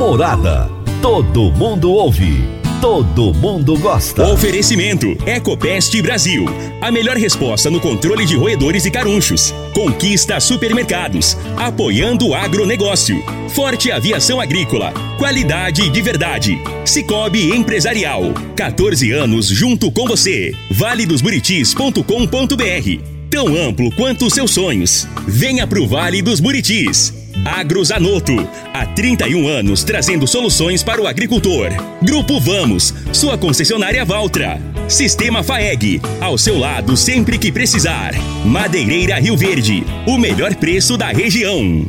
Morada. Todo mundo ouve. Todo mundo gosta. Oferecimento Ecopest Brasil. A melhor resposta no controle de roedores e carunchos. Conquista supermercados. Apoiando o agronegócio. Forte Aviação Agrícola. Qualidade de verdade. Cicobi Empresarial. 14 anos junto com você. valedosburitis.com.br. Tão amplo quanto os seus sonhos. Venha pro Vale dos Buritis. Agrozanoto, há 31 anos trazendo soluções para o agricultor. Grupo Vamos, sua concessionária Valtra. Sistema FAEG, ao seu lado sempre que precisar. Madeireira Rio Verde, o melhor preço da região.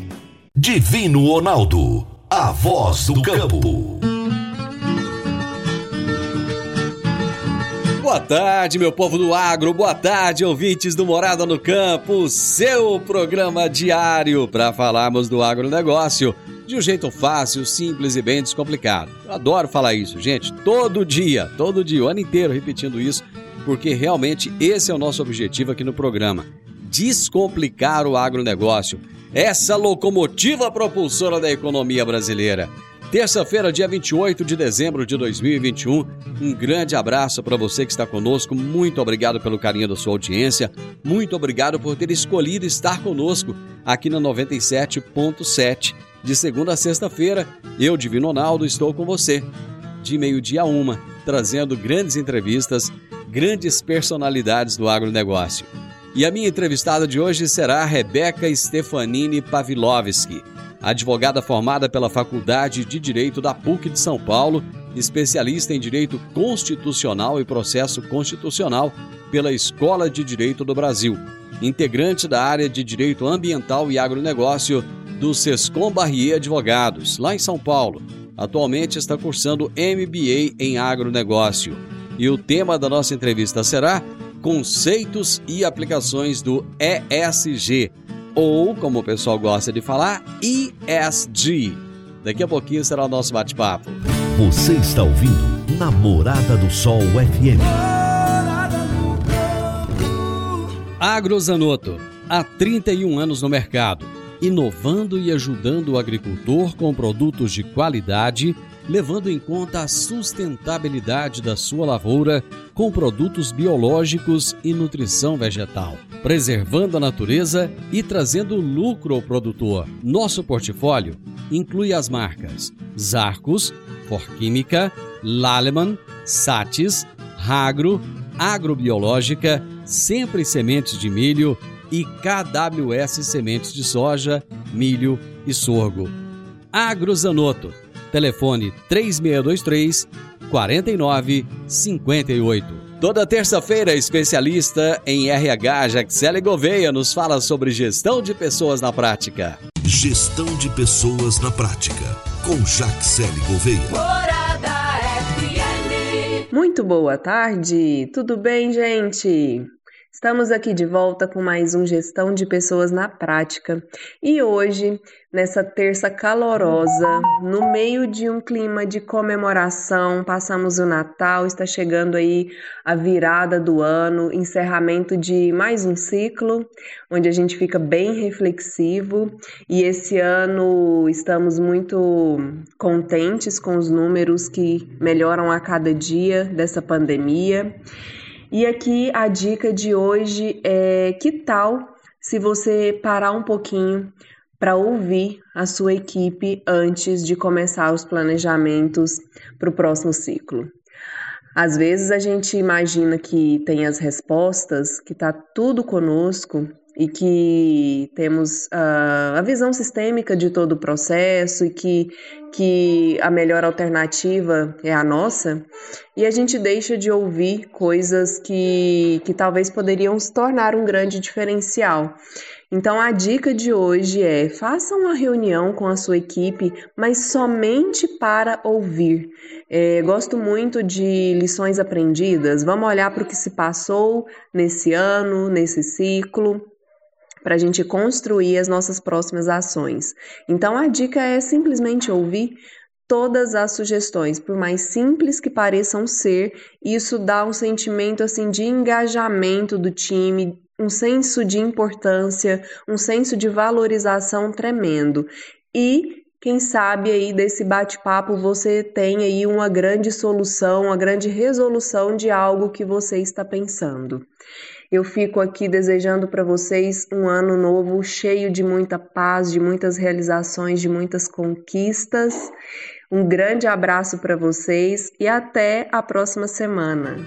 Divino Ronaldo, a voz do campo. Boa tarde, meu povo do agro. Boa tarde, ouvintes do Morada no Campo. Seu programa diário para falarmos do agronegócio de um jeito fácil, simples e bem descomplicado. Eu adoro falar isso, gente. Todo dia, todo dia, o ano inteiro repetindo isso, porque realmente esse é o nosso objetivo aqui no programa: descomplicar o agronegócio. Essa locomotiva propulsora da economia brasileira. Terça-feira, dia 28 de dezembro de 2021. Um grande abraço para você que está conosco. Muito obrigado pelo carinho da sua audiência. Muito obrigado por ter escolhido estar conosco aqui na 97.7. De segunda a sexta-feira, eu, Divino Ronaldo, estou com você. De meio-dia a uma, trazendo grandes entrevistas, grandes personalidades do agronegócio. E a minha entrevistada de hoje será a Rebeca Stefanini Pavlovski advogada formada pela Faculdade de Direito da PUC de São Paulo, especialista em Direito Constitucional e Processo Constitucional pela Escola de Direito do Brasil, integrante da área de Direito Ambiental e Agronegócio do Sescom Barrier Advogados, lá em São Paulo. Atualmente está cursando MBA em Agronegócio. E o tema da nossa entrevista será Conceitos e aplicações do ESG, ou, como o pessoal gosta de falar, ESG. Daqui a pouquinho será o nosso bate-papo. Você está ouvindo Namorada do Sol FM. Agrozanoto, há 31 anos no mercado, inovando e ajudando o agricultor com produtos de qualidade, levando em conta a sustentabilidade da sua lavoura com produtos biológicos e nutrição vegetal, preservando a natureza e trazendo lucro ao produtor. Nosso portfólio inclui as marcas Zarcos, Forquímica, Laleman, Satis, Ragro, Agrobiológica, Sempre Sementes de Milho e KWS Sementes de Soja, Milho e Sorgo. Agrozanoto, telefone 3623 4958. Toda terça-feira, especialista em RH, Jaxele Gouveia, nos fala sobre gestão de pessoas na prática. Gestão de pessoas na prática, com Jaxele Gouveia. Morada FM. Muito boa tarde, tudo bem, gente? Estamos aqui de volta com mais um Gestão de Pessoas na Prática e hoje, nessa terça calorosa, no meio de um clima de comemoração, passamos o Natal, está chegando aí a virada do ano, encerramento de mais um ciclo, onde a gente fica bem reflexivo e esse ano estamos muito contentes com os números que melhoram a cada dia dessa pandemia. E aqui a dica de hoje é: que tal se você parar um pouquinho para ouvir a sua equipe antes de começar os planejamentos para o próximo ciclo? Às vezes a gente imagina que tem as respostas, que está tudo conosco e que temos uh, a visão sistêmica de todo o processo e que, que a melhor alternativa é a nossa, e a gente deixa de ouvir coisas que, que talvez poderiam se tornar um grande diferencial. Então a dica de hoje é: faça uma reunião com a sua equipe, mas somente para ouvir. É, gosto muito de lições aprendidas. Vamos olhar para o que se passou nesse ano, nesse ciclo, para a gente construir as nossas próximas ações. Então a dica é simplesmente ouvir todas as sugestões, por mais simples que pareçam ser, isso dá um sentimento assim de engajamento do time, um senso de importância, um senso de valorização tremendo. E quem sabe aí desse bate-papo você tem aí uma grande solução, uma grande resolução de algo que você está pensando. Eu fico aqui desejando para vocês um ano novo cheio de muita paz, de muitas realizações, de muitas conquistas. Um grande abraço para vocês e até a próxima semana.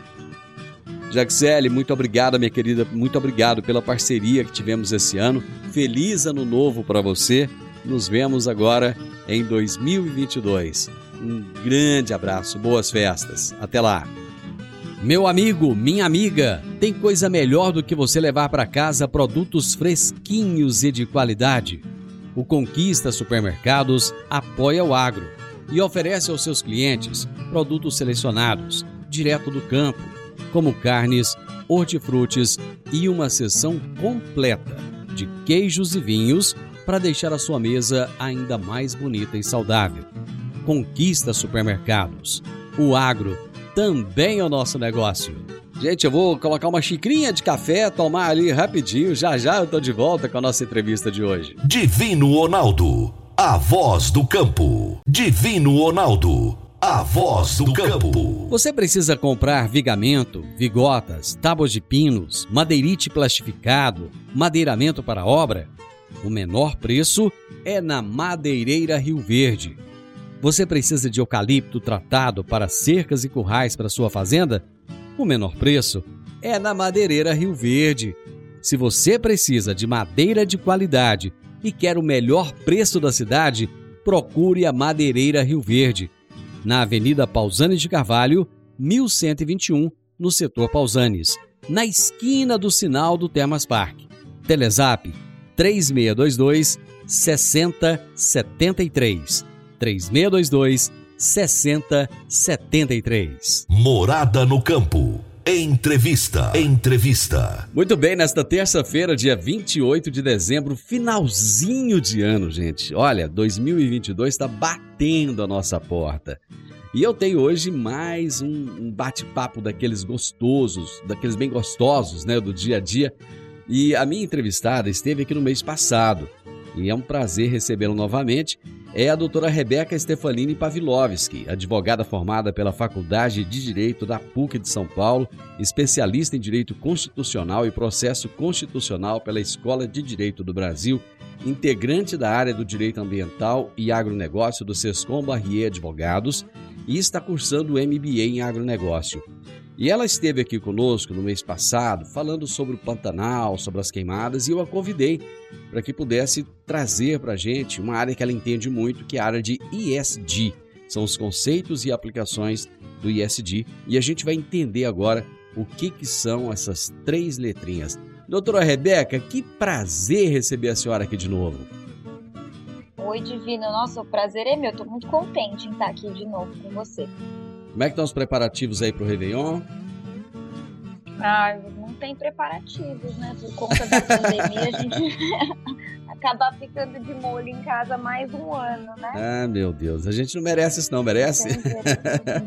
Jaxele, muito obrigado, minha querida, muito obrigado pela parceria que tivemos esse ano. Feliz ano novo para você. Nos vemos agora em 2022. Um grande abraço, boas festas. Até lá. Meu amigo, minha amiga, tem coisa melhor do que você levar para casa produtos fresquinhos e de qualidade. O Conquista Supermercados apoia o agro e oferece aos seus clientes produtos selecionados, direto do campo, como carnes, hortifrutis e uma seção completa de queijos e vinhos para deixar a sua mesa ainda mais bonita e saudável. Conquista Supermercados. O agro também é o nosso negócio. Gente, eu vou colocar uma xicrinha de café, tomar ali rapidinho. Já já eu tô de volta com a nossa entrevista de hoje. Divino Ronaldo, a voz do campo. Divino Ronaldo, a voz do campo. Você precisa comprar vigamento, vigotas, tábuas de pinos, madeirite plastificado, madeiramento para obra? O menor preço é na Madeireira Rio Verde. Você precisa de eucalipto tratado para cercas e currais para sua fazenda? O menor preço é na Madeireira Rio Verde. Se você precisa de madeira de qualidade e quer o melhor preço da cidade, procure a Madeireira Rio Verde, na Avenida Pausanes de Carvalho, 1121, no setor Pausanes, na esquina do sinal do Termas Park. Telezap 3622 6073. 3622 6073. Morada no campo. Entrevista. Entrevista. Muito bem, nesta terça-feira, dia 28 de dezembro, finalzinho de ano, gente. Olha, 2022 está batendo a nossa porta. E eu tenho hoje mais um, bate-papo daqueles gostosos, daqueles bem gostosos, né, do dia a dia. E a minha entrevistada esteve aqui no mês passado. E é um prazer recebê-lo novamente é a doutora Rebeca Stefanini Pavlovski, advogada formada pela Faculdade de Direito da PUC de São Paulo, especialista em Direito Constitucional e Processo Constitucional pela Escola de Direito do Brasil, integrante da área do Direito Ambiental e Agronegócio do Sescom Barrier Advogados e está cursando o MBA em Agronegócio. E ela esteve aqui conosco no mês passado falando sobre o Pantanal, sobre as queimadas, e eu a convidei para que pudesse trazer para a gente uma área que ela entende muito, que é a área de ISD. São os conceitos e aplicações do ISD. E a gente vai entender agora o que, que são essas três letrinhas. Doutora Rebeca, que prazer receber a senhora aqui de novo. Oi, Divino. Nossa, o prazer é meu. Estou muito contente em estar aqui de novo com você. Como é que estão os preparativos aí pro Réveillon? Ah, não tem preparativos, né? Por conta da pandemia, a gente acaba ficando de molho em casa mais um ano, né? Ah, meu Deus. A gente não merece isso, não, merece?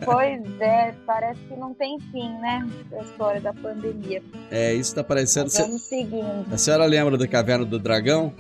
pois é, parece que não tem fim, né? A história da pandemia. É, isso tá parecendo. vamos seguindo. A senhora lembra da Caverna do Dragão?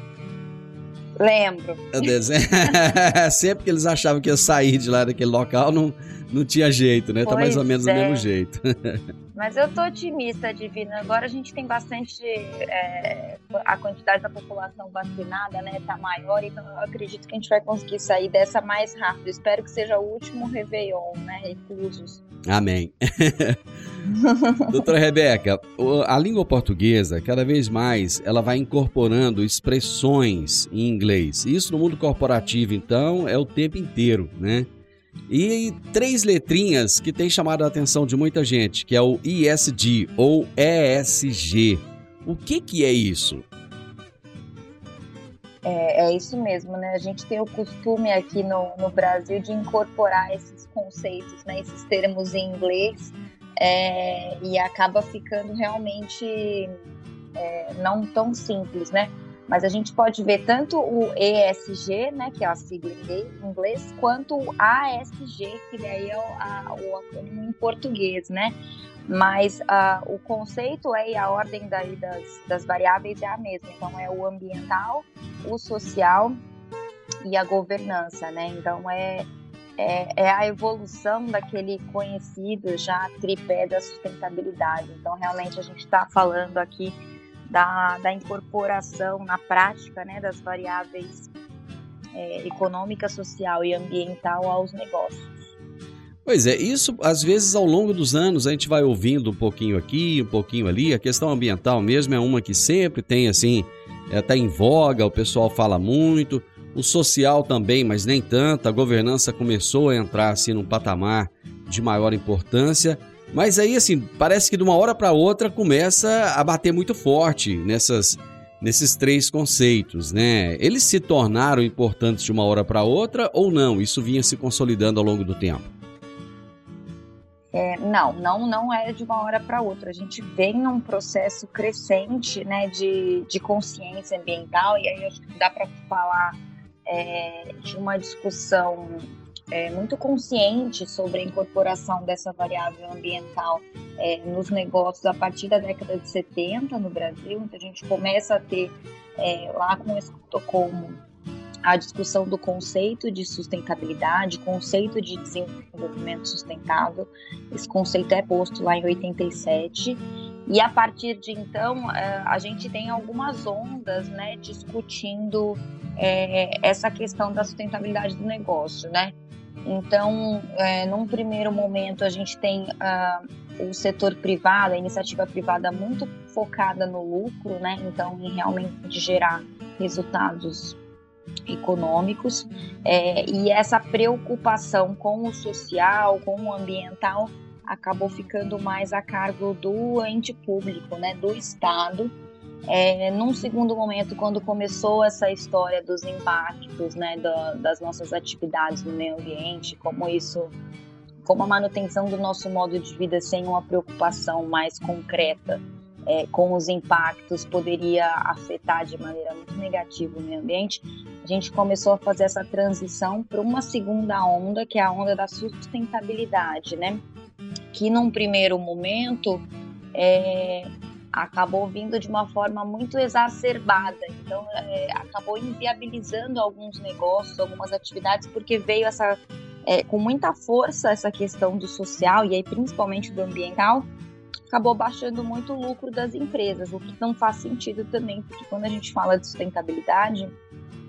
Lembro. O desenho. Sempre que eles achavam que ia sair de lá daquele local, não, não tinha jeito, né? Pois tá mais ou menos é. do mesmo jeito. Mas eu tô otimista, Divina. Agora a gente tem bastante. É, a quantidade da população vacinada, né? Tá maior, então eu acredito que a gente vai conseguir sair dessa mais rápido. Espero que seja o último Réveillon, né? Reclusos. Amém. Doutora Rebeca, a língua portuguesa, cada vez mais, ela vai incorporando expressões em inglês. Isso no mundo corporativo, então, é o tempo inteiro, né? E três letrinhas que têm chamado a atenção de muita gente, que é o ISD ou ESG. O que, que é isso? É, é, isso mesmo, né? A gente tem o costume aqui no, no Brasil de incorporar esses conceitos, né? Esses termos em inglês é, e acaba ficando realmente é, não tão simples, né? Mas a gente pode ver tanto o ESG, né, que é a sigla em inglês, quanto o ASG, que daí é o, acrônimo em português, né? Mas uh, o conceito é e a ordem daí das, das variáveis é a mesma. Então é o ambiental, o social e a governança, né? Então é, é, é, a evolução daquele conhecido já tripé da sustentabilidade. Então realmente a gente está falando aqui da, da incorporação na prática né, das variáveis é, econômica, social e ambiental aos negócios. Pois é, isso às vezes ao longo dos anos a gente vai ouvindo um pouquinho aqui, um pouquinho ali. A questão ambiental mesmo é uma que sempre tem assim, está é, em voga, o pessoal fala muito. O social também, mas nem tanto. A governança começou a entrar assim num patamar de maior importância. Mas aí, assim, parece que de uma hora para outra começa a bater muito forte nessas, nesses três conceitos, né? Eles se tornaram importantes de uma hora para outra ou não? Isso vinha se consolidando ao longo do tempo? É, não, não, não é de uma hora para outra. A gente vem num processo crescente, né, de, de consciência ambiental e aí acho que dá para falar é, de uma discussão é, muito consciente sobre a incorporação dessa variável ambiental é, nos negócios a partir da década de 70 no Brasil. Então, a gente começa a ter é, lá com Estocolmo a discussão do conceito de sustentabilidade, conceito de desenvolvimento sustentável. Esse conceito é posto lá em 87 e a partir de então é, a gente tem algumas ondas, né, discutindo é, essa questão da sustentabilidade do negócio, né? Então, é, num primeiro momento, a gente tem o setor privado, a iniciativa privada muito focada no lucro, né? Então, em realmente gerar resultados econômicos é, e essa preocupação com o social, com o ambiental, acabou ficando mais a cargo do ente público, né? Do Estado é, num segundo momento, quando começou essa história dos impactos né, da, das nossas atividades no meio ambiente, como isso, como a manutenção do nosso modo de vida sem uma preocupação mais concreta é, com os impactos poderia afetar de maneira muito negativa o meio ambiente, a gente começou a fazer essa transição para uma segunda onda, que é a onda da sustentabilidade, né? Que num primeiro momento é, acabou vindo de uma forma muito exacerbada. Então, é, acabou inviabilizando alguns negócios, algumas atividades, porque veio essa é, com muita força essa questão do social e aí principalmente do ambiental, acabou baixando muito o lucro das empresas, o que não faz sentido também, porque quando a gente fala de sustentabilidade,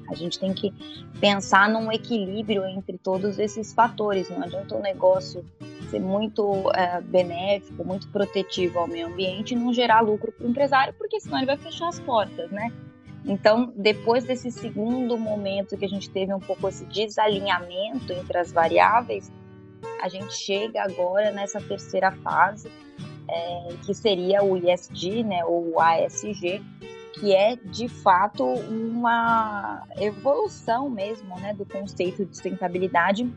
a gente tem que pensar num equilíbrio entre todos esses fatores. Não adianta o negócio ser muito é, benéfico, muito protetivo ao meio ambiente e não gerar lucro para o empresário, porque senão ele vai fechar as portas, né? Então, depois desse segundo momento que a gente teve um pouco esse desalinhamento entre as variáveis, a gente chega agora nessa terceira fase, é, que seria o ISD, né, ou ASG, que é de fato uma evolução mesmo né, do conceito de sustentabilidade,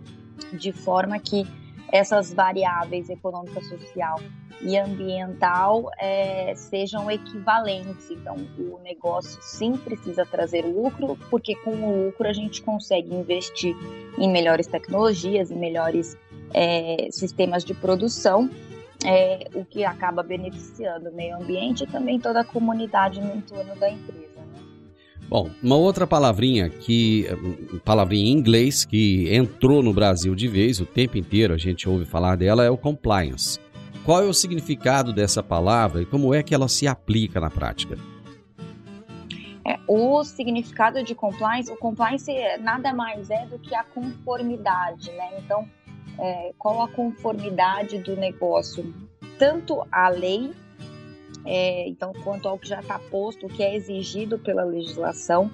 de forma que essas variáveis econômica, social e ambiental é, sejam equivalentes. Então, o negócio sim precisa trazer lucro, porque com o lucro a gente consegue investir em melhores tecnologias, em melhores é, sistemas de produção, é, o que acaba beneficiando o meio ambiente e também toda a comunidade no entorno da empresa. Bom, uma outra palavrinha que palavrinha em inglês que entrou no Brasil de vez o tempo inteiro, a gente ouve falar dela é o compliance. Qual é o significado dessa palavra e como é que ela se aplica na prática? É, o significado de compliance, o compliance nada mais é do que a conformidade, né? Então, é, qual a conformidade do negócio, tanto à lei é, então quanto ao que já está posto, o que é exigido pela legislação,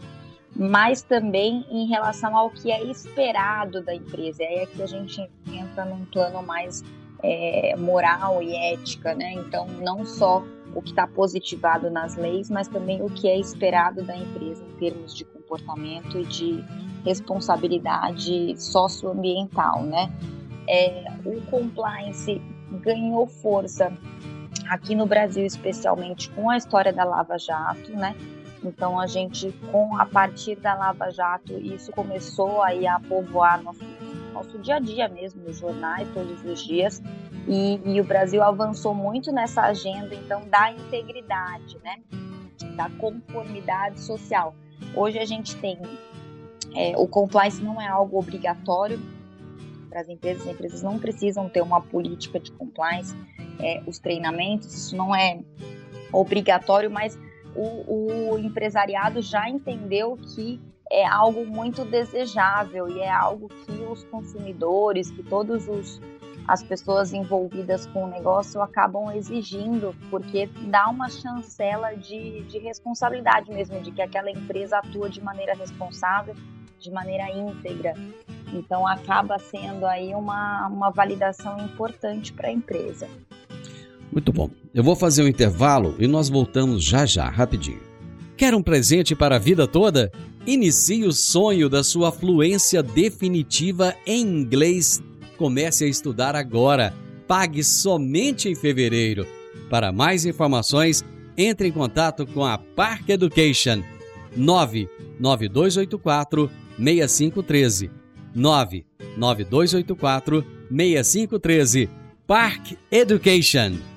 mas também em relação ao que é esperado da empresa. E aí aqui a gente entra num plano mais é, moral e ética, né? Então não só o que está positivado nas leis, mas também o que é esperado da empresa em termos de comportamento e de responsabilidade socioambiental, né? É, o compliance ganhou força aqui no Brasil, especialmente com a história da Lava Jato, né? Então a gente, com a partir da Lava Jato, isso começou aí a povoar nosso, nosso dia a dia mesmo, nos jornais todos os dias. E, e o Brasil avançou muito nessa agenda, então, da integridade, né? Da conformidade social. Hoje a gente tem é, o compliance não é algo obrigatório para as empresas, as empresas não precisam ter uma política de compliance, é, os treinamentos, isso não é obrigatório, mas o, o empresariado já entendeu que é algo muito desejável e é algo que os consumidores, que todos os as pessoas envolvidas com o negócio acabam exigindo, porque dá uma chancela de, de responsabilidade mesmo, de que aquela empresa atua de maneira responsável, de maneira íntegra. Então acaba sendo aí uma, uma validação importante para a empresa. Muito bom. Eu vou fazer um intervalo e nós voltamos já já, rapidinho. Quer um presente para a vida toda? Inicie o sonho da sua fluência definitiva em inglês. Comece a estudar agora. Pague somente em fevereiro. Para mais informações, entre em contato com a Park Education 99284 6513 99284 6513 Park Education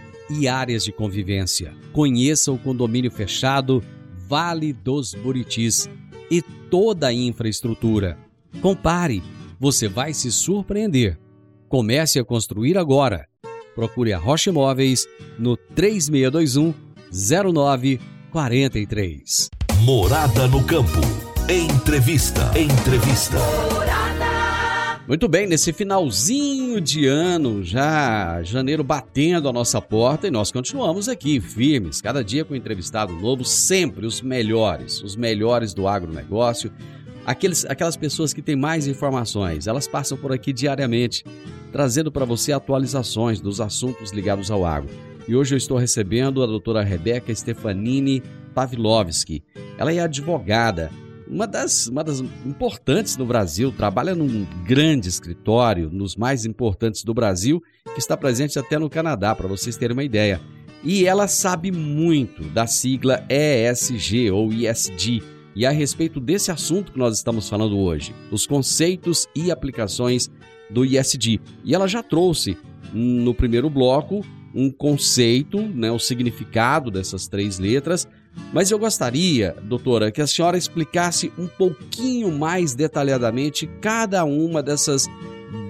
e áreas de convivência. Conheça o condomínio fechado Vale dos Buritis e toda a infraestrutura. Compare, você vai se surpreender. Comece a construir agora. Procure a Rocha Imóveis no 3621 0943. Morada no campo. Entrevista. Entrevista. Muito bem, nesse finalzinho de ano, já janeiro batendo a nossa porta e nós continuamos aqui firmes, cada dia com um entrevistado novo, sempre os melhores, os melhores do agronegócio. Aqueles, aquelas pessoas que têm mais informações, elas passam por aqui diariamente, trazendo para você atualizações dos assuntos ligados ao agro. E hoje eu estou recebendo a doutora Rebeca Stefanini Pavlovski. Ela é advogada, uma das, uma das importantes no Brasil, trabalha num grande escritório, nos mais importantes do Brasil, que está presente até no Canadá, para vocês terem uma ideia. E ela sabe muito da sigla ESG ou ISD. E a respeito desse assunto que nós estamos falando hoje, os conceitos e aplicações do ISD. E ela já trouxe no primeiro bloco um conceito, né, o significado dessas três letras, mas eu gostaria, doutora, que a senhora explicasse um pouquinho mais detalhadamente cada uma dessas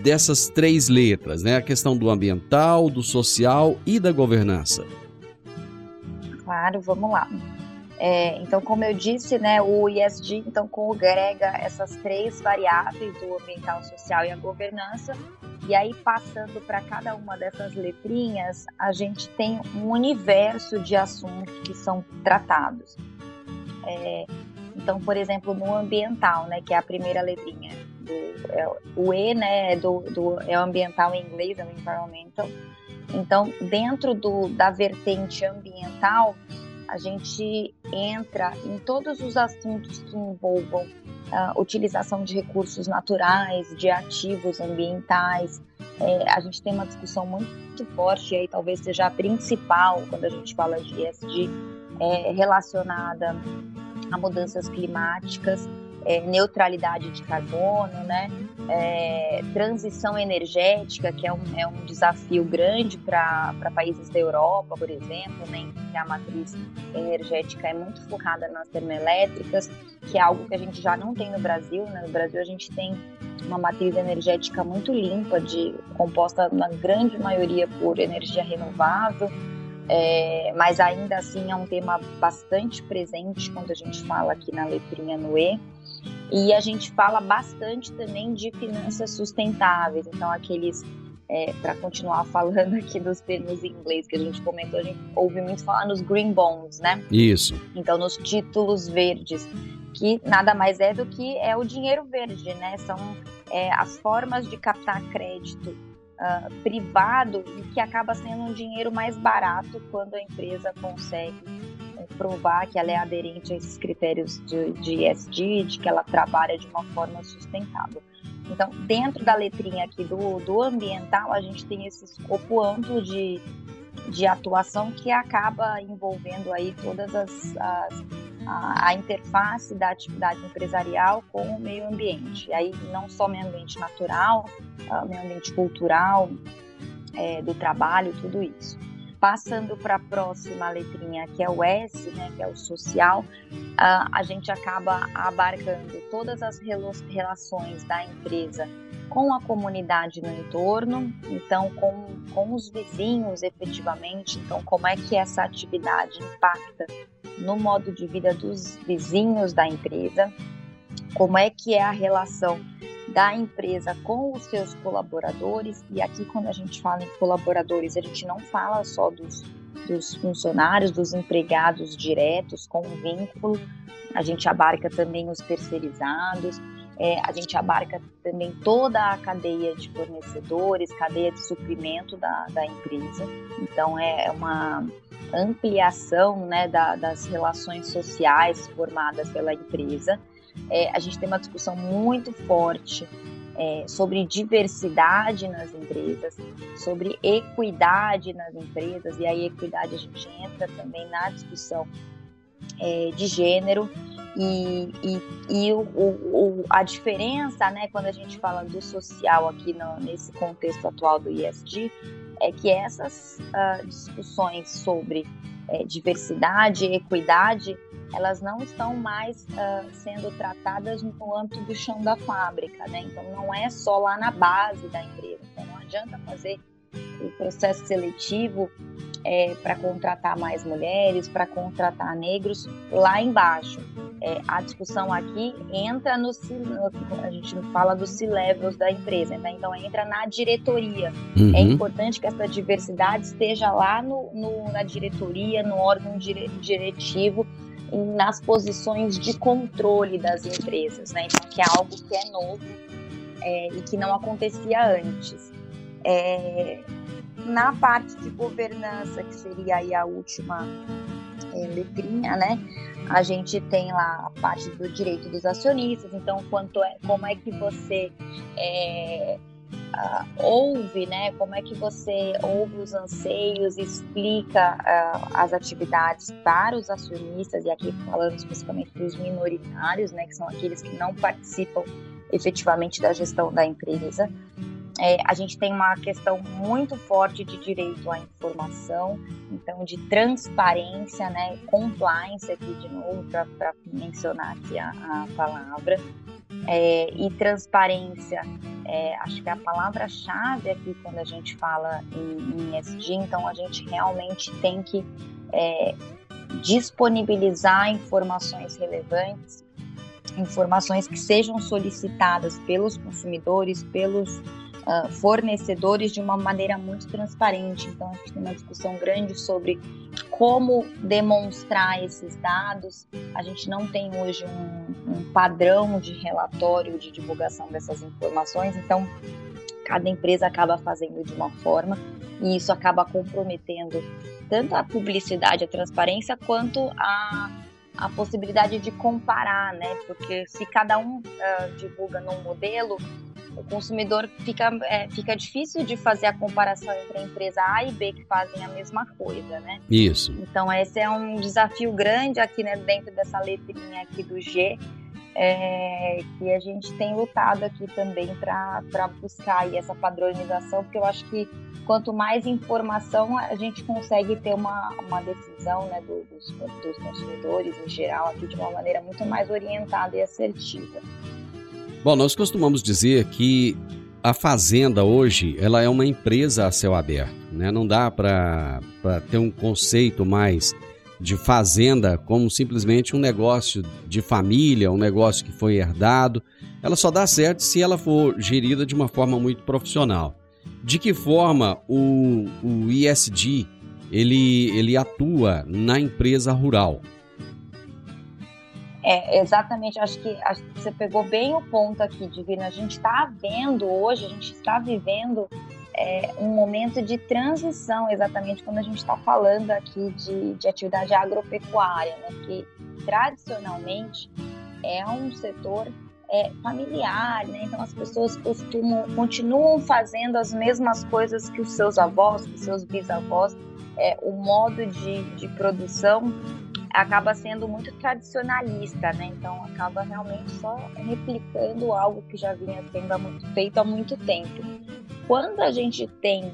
dessas três letras, né? A questão do ambiental, do social e da governança. Claro, vamos lá. É, então, como eu disse, né, o ISD então congrega essas três variáveis, o ambiental, social e a governança. E aí, passando para cada uma dessas letrinhas, a gente tem um universo de assuntos que são tratados. É, então, por exemplo, no ambiental, né, que é a primeira letrinha, do, é, o E, né, é, do, do, é o ambiental em inglês, é o environmental. Então, dentro do, da vertente ambiental, a gente entra em todos os assuntos que envolvam a uh, utilização de recursos naturais, de ativos ambientais. É, a gente tem uma discussão muito forte, e aí talvez seja a principal quando a gente fala de ESG, é, relacionada a mudanças climáticas é, neutralidade de carbono, né? É, transição energética, que é um, é um desafio grande para países da Europa, por exemplo, né? que a matriz energética é muito focada nas termoelétricas, que é algo que a gente já não tem no Brasil. Né? No Brasil a gente tem uma matriz energética muito limpa, de, composta na grande maioria por energia renovável, é, mas ainda assim é um tema bastante presente quando a gente fala aqui na letrinha no E. E a gente fala bastante também de finanças sustentáveis, então aqueles é, para continuar falando aqui dos termos em inglês que a gente comentou, a gente ouve muito falar nos green bonds, né? Isso. Então, nos títulos verdes, que nada mais é do que é o dinheiro verde, né? São é, as formas de captar crédito uh, privado e que acaba sendo um dinheiro mais barato quando a empresa consegue provar que ela é aderente a esses critérios de, de ESG, de que ela trabalha de uma forma sustentável. Então, dentro da letrinha aqui do, do ambiental, a gente tem esse escopo amplo de, de atuação que acaba envolvendo aí todas as, as a, a, interface da atividade empresarial com o meio ambiente. E aí não só meio ambiente natural, uh, meio ambiente cultural, é, do trabalho, tudo isso. Passando para a próxima letrinha, que é o S, né, que é o social, uh, a gente acaba abarcando todas as relações da empresa com a comunidade no entorno, então com, com os vizinhos efetivamente, então como é que essa atividade impacta no modo de vida dos vizinhos da empresa, como é que é a relação da empresa com os seus colaboradores. E aqui, quando a gente fala em colaboradores, a gente não fala só dos, dos funcionários, dos empregados diretos com vínculo, a gente abarca também os terceirizados, é, a gente abarca também toda a cadeia de fornecedores, cadeia de suprimento da, da empresa. Então, é uma ampliação né, da, das relações sociais formadas pela empresa é, a gente tem uma discussão muito forte é, sobre diversidade nas empresas, sobre equidade nas empresas, e aí equidade a gente entra também na discussão é, de gênero. E, e, e o, o, a diferença, né, quando a gente fala do social aqui no, nesse contexto atual do ISD, é que essas uh, discussões sobre é, diversidade equidade elas não estão mais uh, sendo tratadas no âmbito do chão da fábrica, né? Então não é só lá na base da empresa. Então não adianta fazer o processo seletivo é, para contratar mais mulheres, para contratar negros lá embaixo. É, a discussão aqui entra no, a gente fala dos C-levels da empresa, né? então entra na diretoria. Uhum. É importante que essa diversidade esteja lá no, no na diretoria, no órgão dire, diretivo, nas posições de controle das empresas, né? Então, que é algo que é novo é, e que não acontecia antes. É, na parte de governança, que seria aí a última é, letrinha, né? A gente tem lá a parte do direito dos acionistas, então quanto é, como é que você é, uh, ouve, né? Como é que você ouve os anseios, explica uh, as atividades para os acionistas, e aqui falando especificamente dos minoritários, né? Que são aqueles que não participam efetivamente da gestão da empresa. É, a gente tem uma questão muito forte de direito à informação, então de transparência, né, compliance aqui de novo para mencionar aqui a, a palavra, é, e transparência, é, acho que é a palavra-chave aqui quando a gente fala em, em então a gente realmente tem que é, disponibilizar informações relevantes, informações que sejam solicitadas pelos consumidores, pelos uh, fornecedores de uma maneira muito transparente. Então, a gente tem uma discussão grande sobre como demonstrar esses dados. A gente não tem hoje um, um padrão de relatório de divulgação dessas informações, então cada empresa acaba fazendo de uma forma e isso acaba comprometendo tanto a publicidade, a transparência, quanto a, a possibilidade de comparar, né? Porque se cada um uh, divulga num modelo, o consumidor fica, é, fica difícil de fazer a comparação entre a empresa A e B que fazem a mesma coisa, né? Isso. Então esse é um desafio grande aqui, né, dentro dessa letrinha aqui do G, é, que a gente tem lutado aqui também para buscar aí essa padronização, porque eu acho que quanto mais informação a gente consegue ter uma, uma decisão né, do, dos, dos consumidores em geral aqui de uma maneira muito mais orientada e assertiva. Bom, nós costumamos dizer que a fazenda hoje ela é uma empresa a céu aberto, né? Não dá para ter um conceito mais de fazenda como simplesmente um negócio de família, um negócio que foi herdado. Ela só dá certo se ela for gerida de uma forma muito profissional. De que forma o, o ISD ele, ele atua na empresa rural? É, exatamente, acho que, acho que você pegou bem o ponto aqui, Divina. A gente está vendo hoje, a gente está vivendo é, um momento de transição, exatamente quando a gente está falando aqui de, de atividade agropecuária, né? que tradicionalmente é um setor é, familiar, né? então as pessoas costumam, continuam fazendo as mesmas coisas que os seus avós, que os seus bisavós, é, o modo de, de produção acaba sendo muito tradicionalista, né? Então acaba realmente só replicando algo que já vinha sendo feito há muito tempo. Quando a gente tem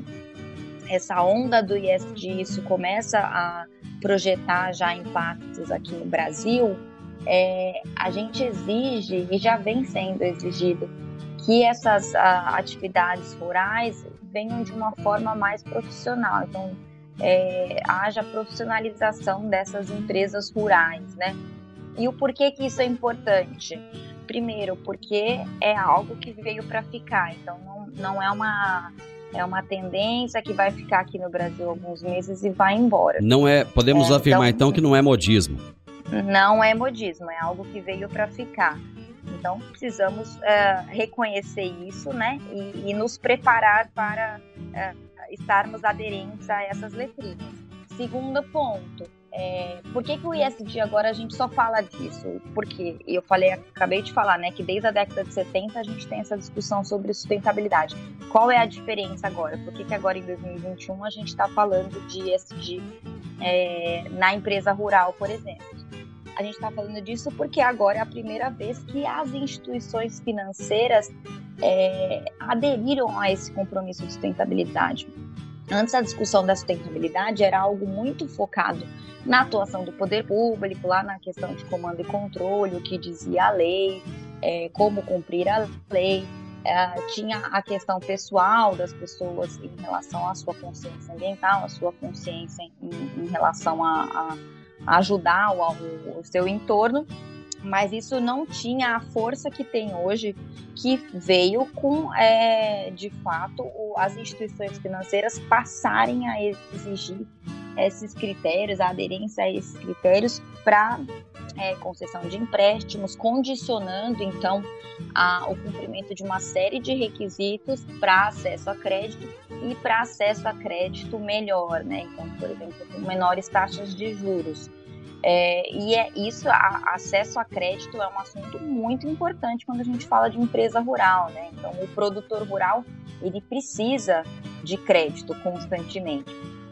essa onda do ISD, isso começa a projetar já impactos aqui no Brasil, é, a gente exige, e já vem sendo exigido, que essas a, atividades rurais venham de uma forma mais profissional. Então, é, haja profissionalização dessas empresas rurais, né? E o porquê que isso é importante? Primeiro, porque é algo que veio para ficar, então não, não é uma é uma tendência que vai ficar aqui no Brasil alguns meses e vai embora. Não é, podemos é, afirmar então, então que não é modismo. Não é modismo, é algo que veio para ficar. Então precisamos é, reconhecer isso, né, e, e nos preparar para é, estarmos aderentes a essas letrinhas. Segundo ponto, é, por que, que o ISD agora a gente só fala disso? Porque eu falei, acabei de falar, né, que desde a década de 70 a gente tem essa discussão sobre sustentabilidade. Qual é a diferença agora? Por que, que agora em 2021 a gente está falando de ISD é, na empresa rural, por exemplo? A gente está falando disso porque agora é a primeira vez que as instituições financeiras é, aderiram a esse compromisso de sustentabilidade. Antes a discussão da sustentabilidade era algo muito focado na atuação do poder público, lá na questão de comando e controle, o que dizia a lei, é, como cumprir a lei. É, tinha a questão pessoal das pessoas em relação à sua consciência ambiental, à sua consciência em, em relação a, a ajudar o, o seu entorno mas isso não tinha a força que tem hoje, que veio com, é, de fato, o, as instituições financeiras passarem a exigir esses critérios, a aderência a esses critérios para é, concessão de empréstimos, condicionando então a, o cumprimento de uma série de requisitos para acesso a crédito e para acesso a crédito melhor, né? Então, por exemplo, com menores taxas de juros. É, e é isso, a, acesso a crédito é um assunto muito importante quando a gente fala de empresa rural, né? Então, o produtor rural ele precisa de crédito constantemente.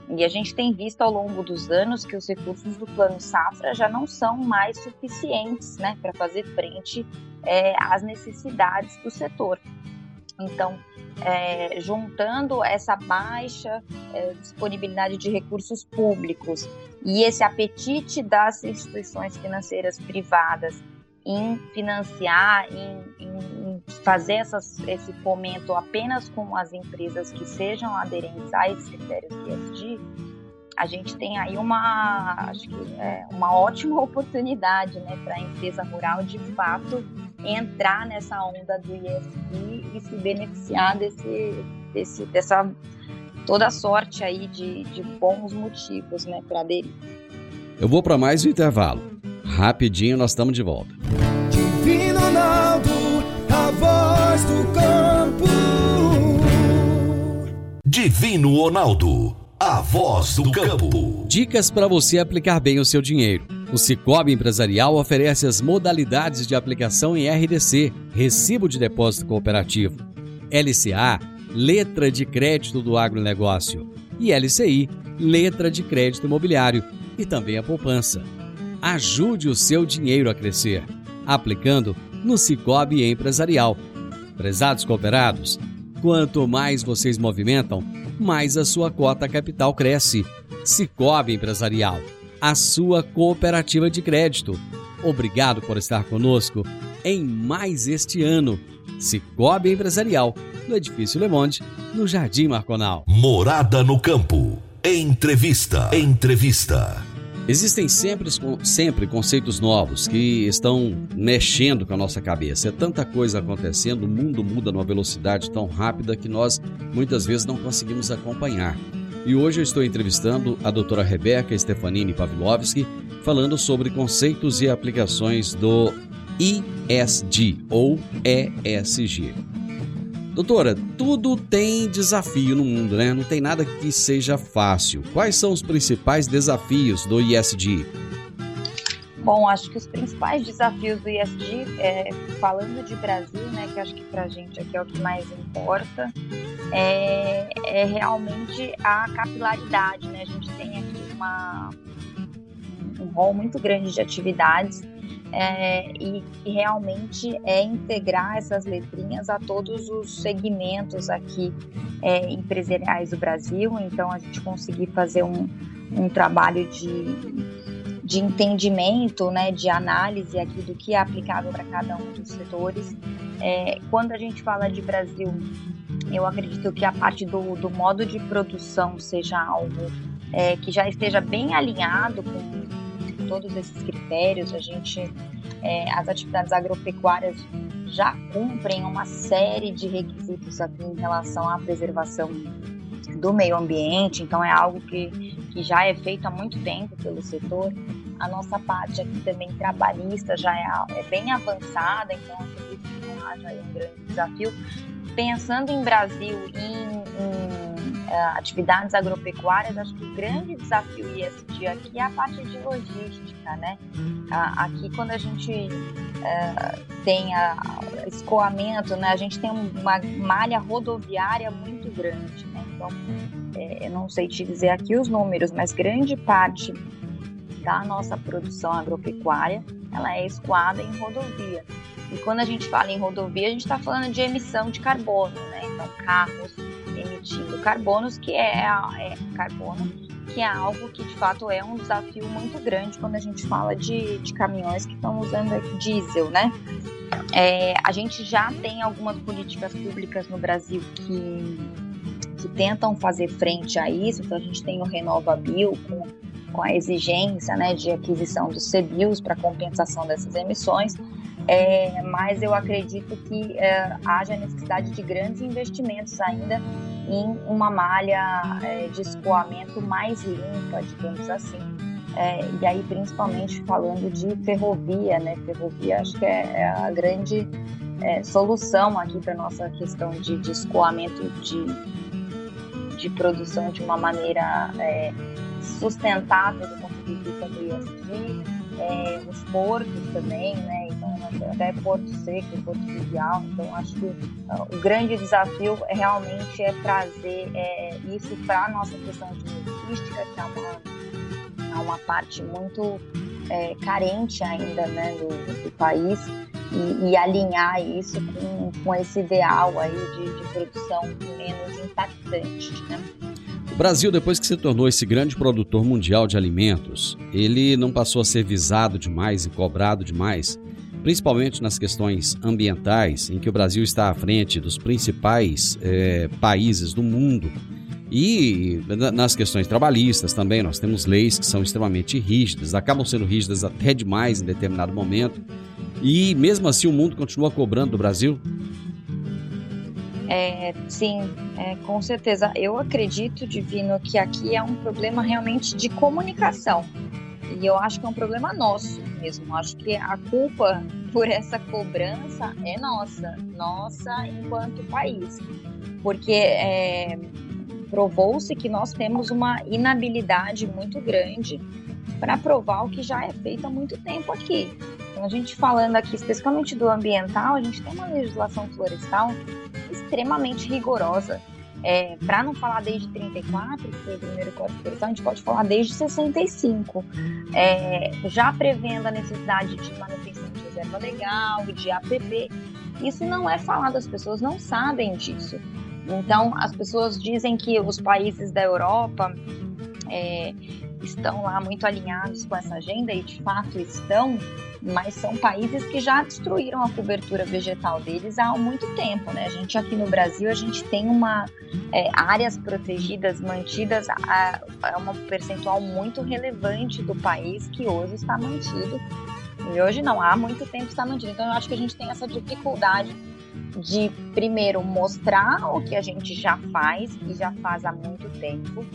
E a gente tem visto ao longo dos anos que os recursos do Plano Safra já não são mais suficientes, né, para fazer frente é, às necessidades do setor. Então, é, juntando essa baixa é, disponibilidade de recursos públicos e esse apetite das instituições financeiras privadas em financiar, em, em fazer essas, esse fomento apenas com as empresas que sejam aderentes a esses critérios ESG, a gente tem aí uma, acho que é uma ótima oportunidade né, para a empresa rural de fato entrar nessa onda do ESG e se beneficiar desse, desse, dessa toda sorte aí de, de bons motivos né, para aderir. Eu vou para mais um intervalo. Rapidinho nós estamos de volta. Divino Ronaldo, a voz do campo. Divino Ronaldo, a voz do campo. Dicas para você aplicar bem o seu dinheiro. O Cicobi Empresarial oferece as modalidades de aplicação em RDC, Recibo de Depósito Cooperativo, LCA, Letra de Crédito do Agronegócio, e LCI, Letra de Crédito Imobiliário, e também a poupança. Ajude o seu dinheiro a crescer, aplicando no Cicobi Empresarial. Prezados cooperados, quanto mais vocês movimentam, mais a sua cota capital cresce. Cicobi Empresarial a sua cooperativa de crédito. Obrigado por estar conosco em mais este ano. Cicobi Empresarial, no Edifício Le Monde, no Jardim Marconal. Morada no Campo. Entrevista. Entrevista. Existem sempre, sempre conceitos novos que estão mexendo com a nossa cabeça. É tanta coisa acontecendo, o mundo muda numa velocidade tão rápida que nós muitas vezes não conseguimos acompanhar. E hoje eu estou entrevistando a doutora Rebeca Stefanini Pavlovski, falando sobre conceitos e aplicações do ISD ou ESG. Doutora, tudo tem desafio no mundo, né? Não tem nada que seja fácil. Quais são os principais desafios do ISD? Bom, acho que os principais desafios do ISD, é, falando de Brasil, né, que acho que para a gente aqui é o que mais importa, é, é, realmente a capilaridade, né? A gente tem aqui uma, um rol muito grande de atividades é, e, realmente é integrar essas letrinhas a todos os segmentos aqui é, empresariais do Brasil. Então, a gente conseguir fazer um, um trabalho de, de entendimento, né, de análise aqui do que é aplicável para cada um dos setores. É, quando a gente fala de Brasil, eu acredito que a parte do, do modo de produção seja algo é, que já esteja bem alinhado com todos esses critérios, a gente, é, as atividades agropecuárias já cumprem uma série de requisitos aqui em relação à preservação do meio ambiente, então é algo que, que já é feito há muito tempo pelo setor. A nossa parte aqui também trabalhista já é, é bem avançada, então acredito que não haja um grande desafio. Pensando em Brasil, em, em uh, atividades agropecuárias, acho que o grande desafio ISD aqui é a parte de logística, né? Uh, aqui quando a gente uh, tem a, escoamento, né? A gente tem uma malha rodoviária muito grande, né? Então, é, eu não sei te dizer aqui os números, mas grande parte da nossa produção agropecuária, ela é escoada em rodovia. E quando a gente fala em rodovia, a gente está falando de emissão de carbono, né? Então, carros emitindo carbonos, que é, é carbono, que é algo que de fato é um desafio muito grande quando a gente fala de, de caminhões que estão usando diesel, né? É, a gente já tem algumas políticas públicas no Brasil que, que tentam fazer frente a isso, então a gente tem o RenovaBio com, com a exigência né, de aquisição dos CBIOS para compensação dessas emissões, é, mas eu acredito que é, haja necessidade de grandes investimentos ainda em uma malha é, de escoamento mais limpa, digamos assim. É, e aí, principalmente falando de ferrovia, né? Ferrovia acho que é, é a grande é, solução aqui para nossa questão de, de escoamento de, de produção de uma maneira sustentável do ponto de vista do ISD é, os portos também, né? Então, até Porto Seco, Porto Fluvial. Então, acho que uh, o grande desafio é, realmente é trazer é, isso para a nossa questão de logística, que é uma, é uma parte muito é, carente ainda né, do, do país. E, e, alinhar isso com, com esse ideal aí de, de produção menos impactante, né? O Brasil, depois que se tornou esse grande produtor mundial de alimentos, ele não passou a ser visado demais e cobrado demais, principalmente nas questões ambientais, em que o Brasil está à frente dos principais é, países do mundo. E nas questões trabalhistas também, nós temos leis que são extremamente rígidas, acabam sendo rígidas até demais em determinado momento. E mesmo assim o mundo continua cobrando do Brasil é, sim, é, com certeza. Eu acredito, Divino, que aqui é um problema realmente de comunicação. E eu acho que é um problema nosso mesmo. Acho que a culpa por essa cobrança é nossa, nossa enquanto país. Porque é, provou-se que nós temos uma inabilidade muito grande para provar o que já é feito há muito tempo aqui. A gente falando aqui especificamente do ambiental, a gente tem uma legislação florestal extremamente rigorosa. É, para não falar desde 34, que foi o primeiro Código Florestal, a gente pode falar desde 65, é, já prevendo a necessidade de manutenção de reserva legal, de APP. Isso não é falado, as pessoas não sabem disso. Então, as pessoas dizem que os países da Europa é, estão lá muito alinhados com essa agenda e de fato estão, mas são países que já destruíram a cobertura vegetal deles há muito tempo, né? A gente aqui no Brasil a gente tem uma é, áreas protegidas mantidas a, a uma percentual muito relevante do país que hoje está mantido e hoje não, há muito tempo está mantido. Então eu acho que a gente tem essa dificuldade de primeiro mostrar o que a gente já faz e já faz há muito tempo.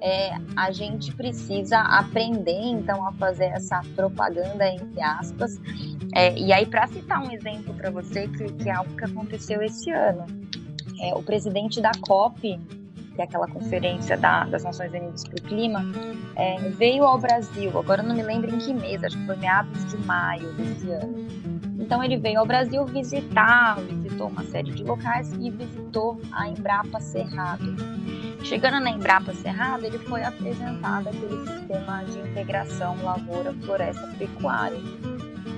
É, a gente precisa aprender então a fazer essa propaganda entre aspas. É, e aí para citar um exemplo para você que, que, é algo que aconteceu esse ano, é, o presidente da COP que é aquela conferência da, das Nações Unidas para o Clima, é, veio ao Brasil. Agora não me lembro em que mês, acho que foi meados de maio desse ano. Então ele veio ao Brasil visitar, visitou uma série de locais e visitou a Embrapa Cerrado. Chegando na Embrapa Cerrado, ele foi apresentado aquele sistema de integração lavoura-floresta-pecuária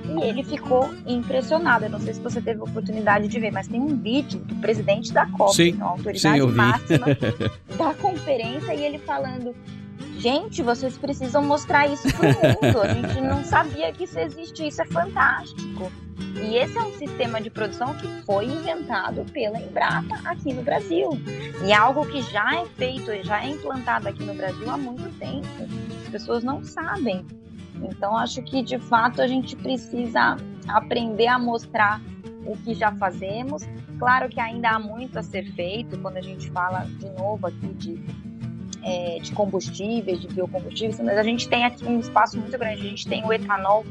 e ele ficou impressionado. Eu não sei se você teve a oportunidade de ver, mas tem um vídeo do presidente da COP, sim, a autoridade sim, máxima da conferência, e ele falando: gente, vocês precisam mostrar isso para o mundo. A gente não sabia que isso existe, isso é fantástico. E esse é um sistema de produção que foi inventado pela Embrapa aqui no Brasil. E é algo que já é feito, já é implantado aqui no Brasil há muito tempo. As pessoas não sabem. Então, acho que de fato a gente precisa aprender a mostrar o que já fazemos. Claro que ainda há muito a ser feito quando a gente fala de novo aqui de, é, de combustíveis, de biocombustíveis, mas a gente tem aqui um espaço muito grande. A gente tem o etanol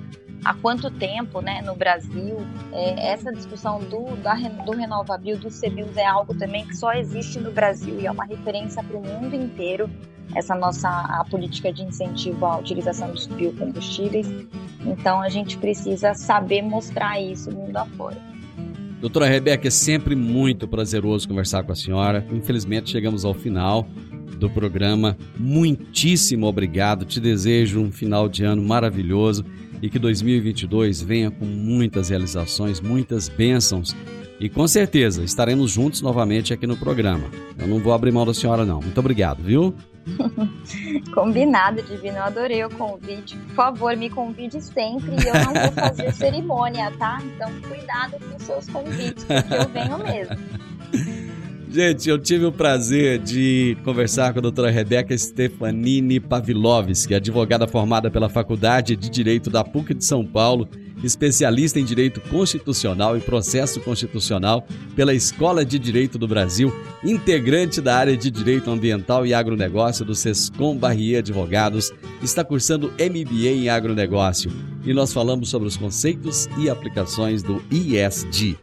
há quanto tempo né, no Brasil. É, essa discussão do, da, do renovável, do CBIOS, é algo também que só existe no Brasil e é uma referência para o mundo inteiro essa nossa a política de incentivo à utilização dos biocombustíveis. Então a gente precisa saber mostrar isso mundo afora. Doutora Rebeca, é sempre muito prazeroso conversar com a senhora. Infelizmente chegamos ao final do programa. Muitíssimo obrigado. Te desejo um final de ano maravilhoso e que 2022 venha com muitas realizações, muitas bênçãos. E com certeza estaremos juntos novamente aqui no programa. Eu não vou abrir mão da senhora, não. Muito obrigado, viu? Combinado, Divino. Eu adorei o convite. Por favor, me convide sempre e eu não vou fazer cerimônia, tá? Então, cuidado com os seus convites, porque eu venho mesmo. Gente, eu tive o prazer de conversar com a doutora Rebeca Stefanini Pavlovski, advogada formada pela Faculdade de Direito da PUC de São Paulo especialista em Direito Constitucional e Processo Constitucional pela Escola de Direito do Brasil, integrante da área de Direito Ambiental e Agronegócio do Sescom Barrier Advogados, está cursando MBA em Agronegócio e nós falamos sobre os conceitos e aplicações do ISD.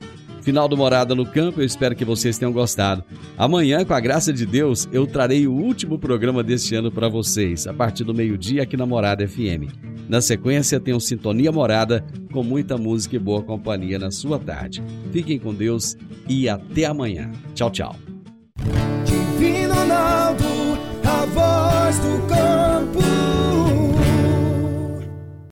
Final do Morada no Campo, eu espero que vocês tenham gostado. Amanhã, com a graça de Deus, eu trarei o último programa deste ano para vocês, a partir do meio-dia aqui na Morada FM. Na sequência, o Sintonia Morada, com muita música e boa companhia na sua tarde. Fiquem com Deus e até amanhã. Tchau, tchau.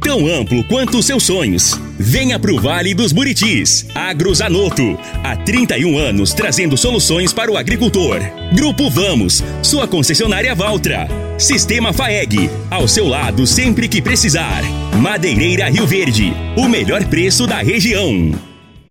tão amplo quanto os seus sonhos. Venha pro Vale dos Buritis. Agrozanoto. Há 31 anos trazendo soluções para o agricultor. Grupo Vamos, sua concessionária Valtra. Sistema FAEG, ao seu lado sempre que precisar. Madeireira Rio Verde, o melhor preço da região.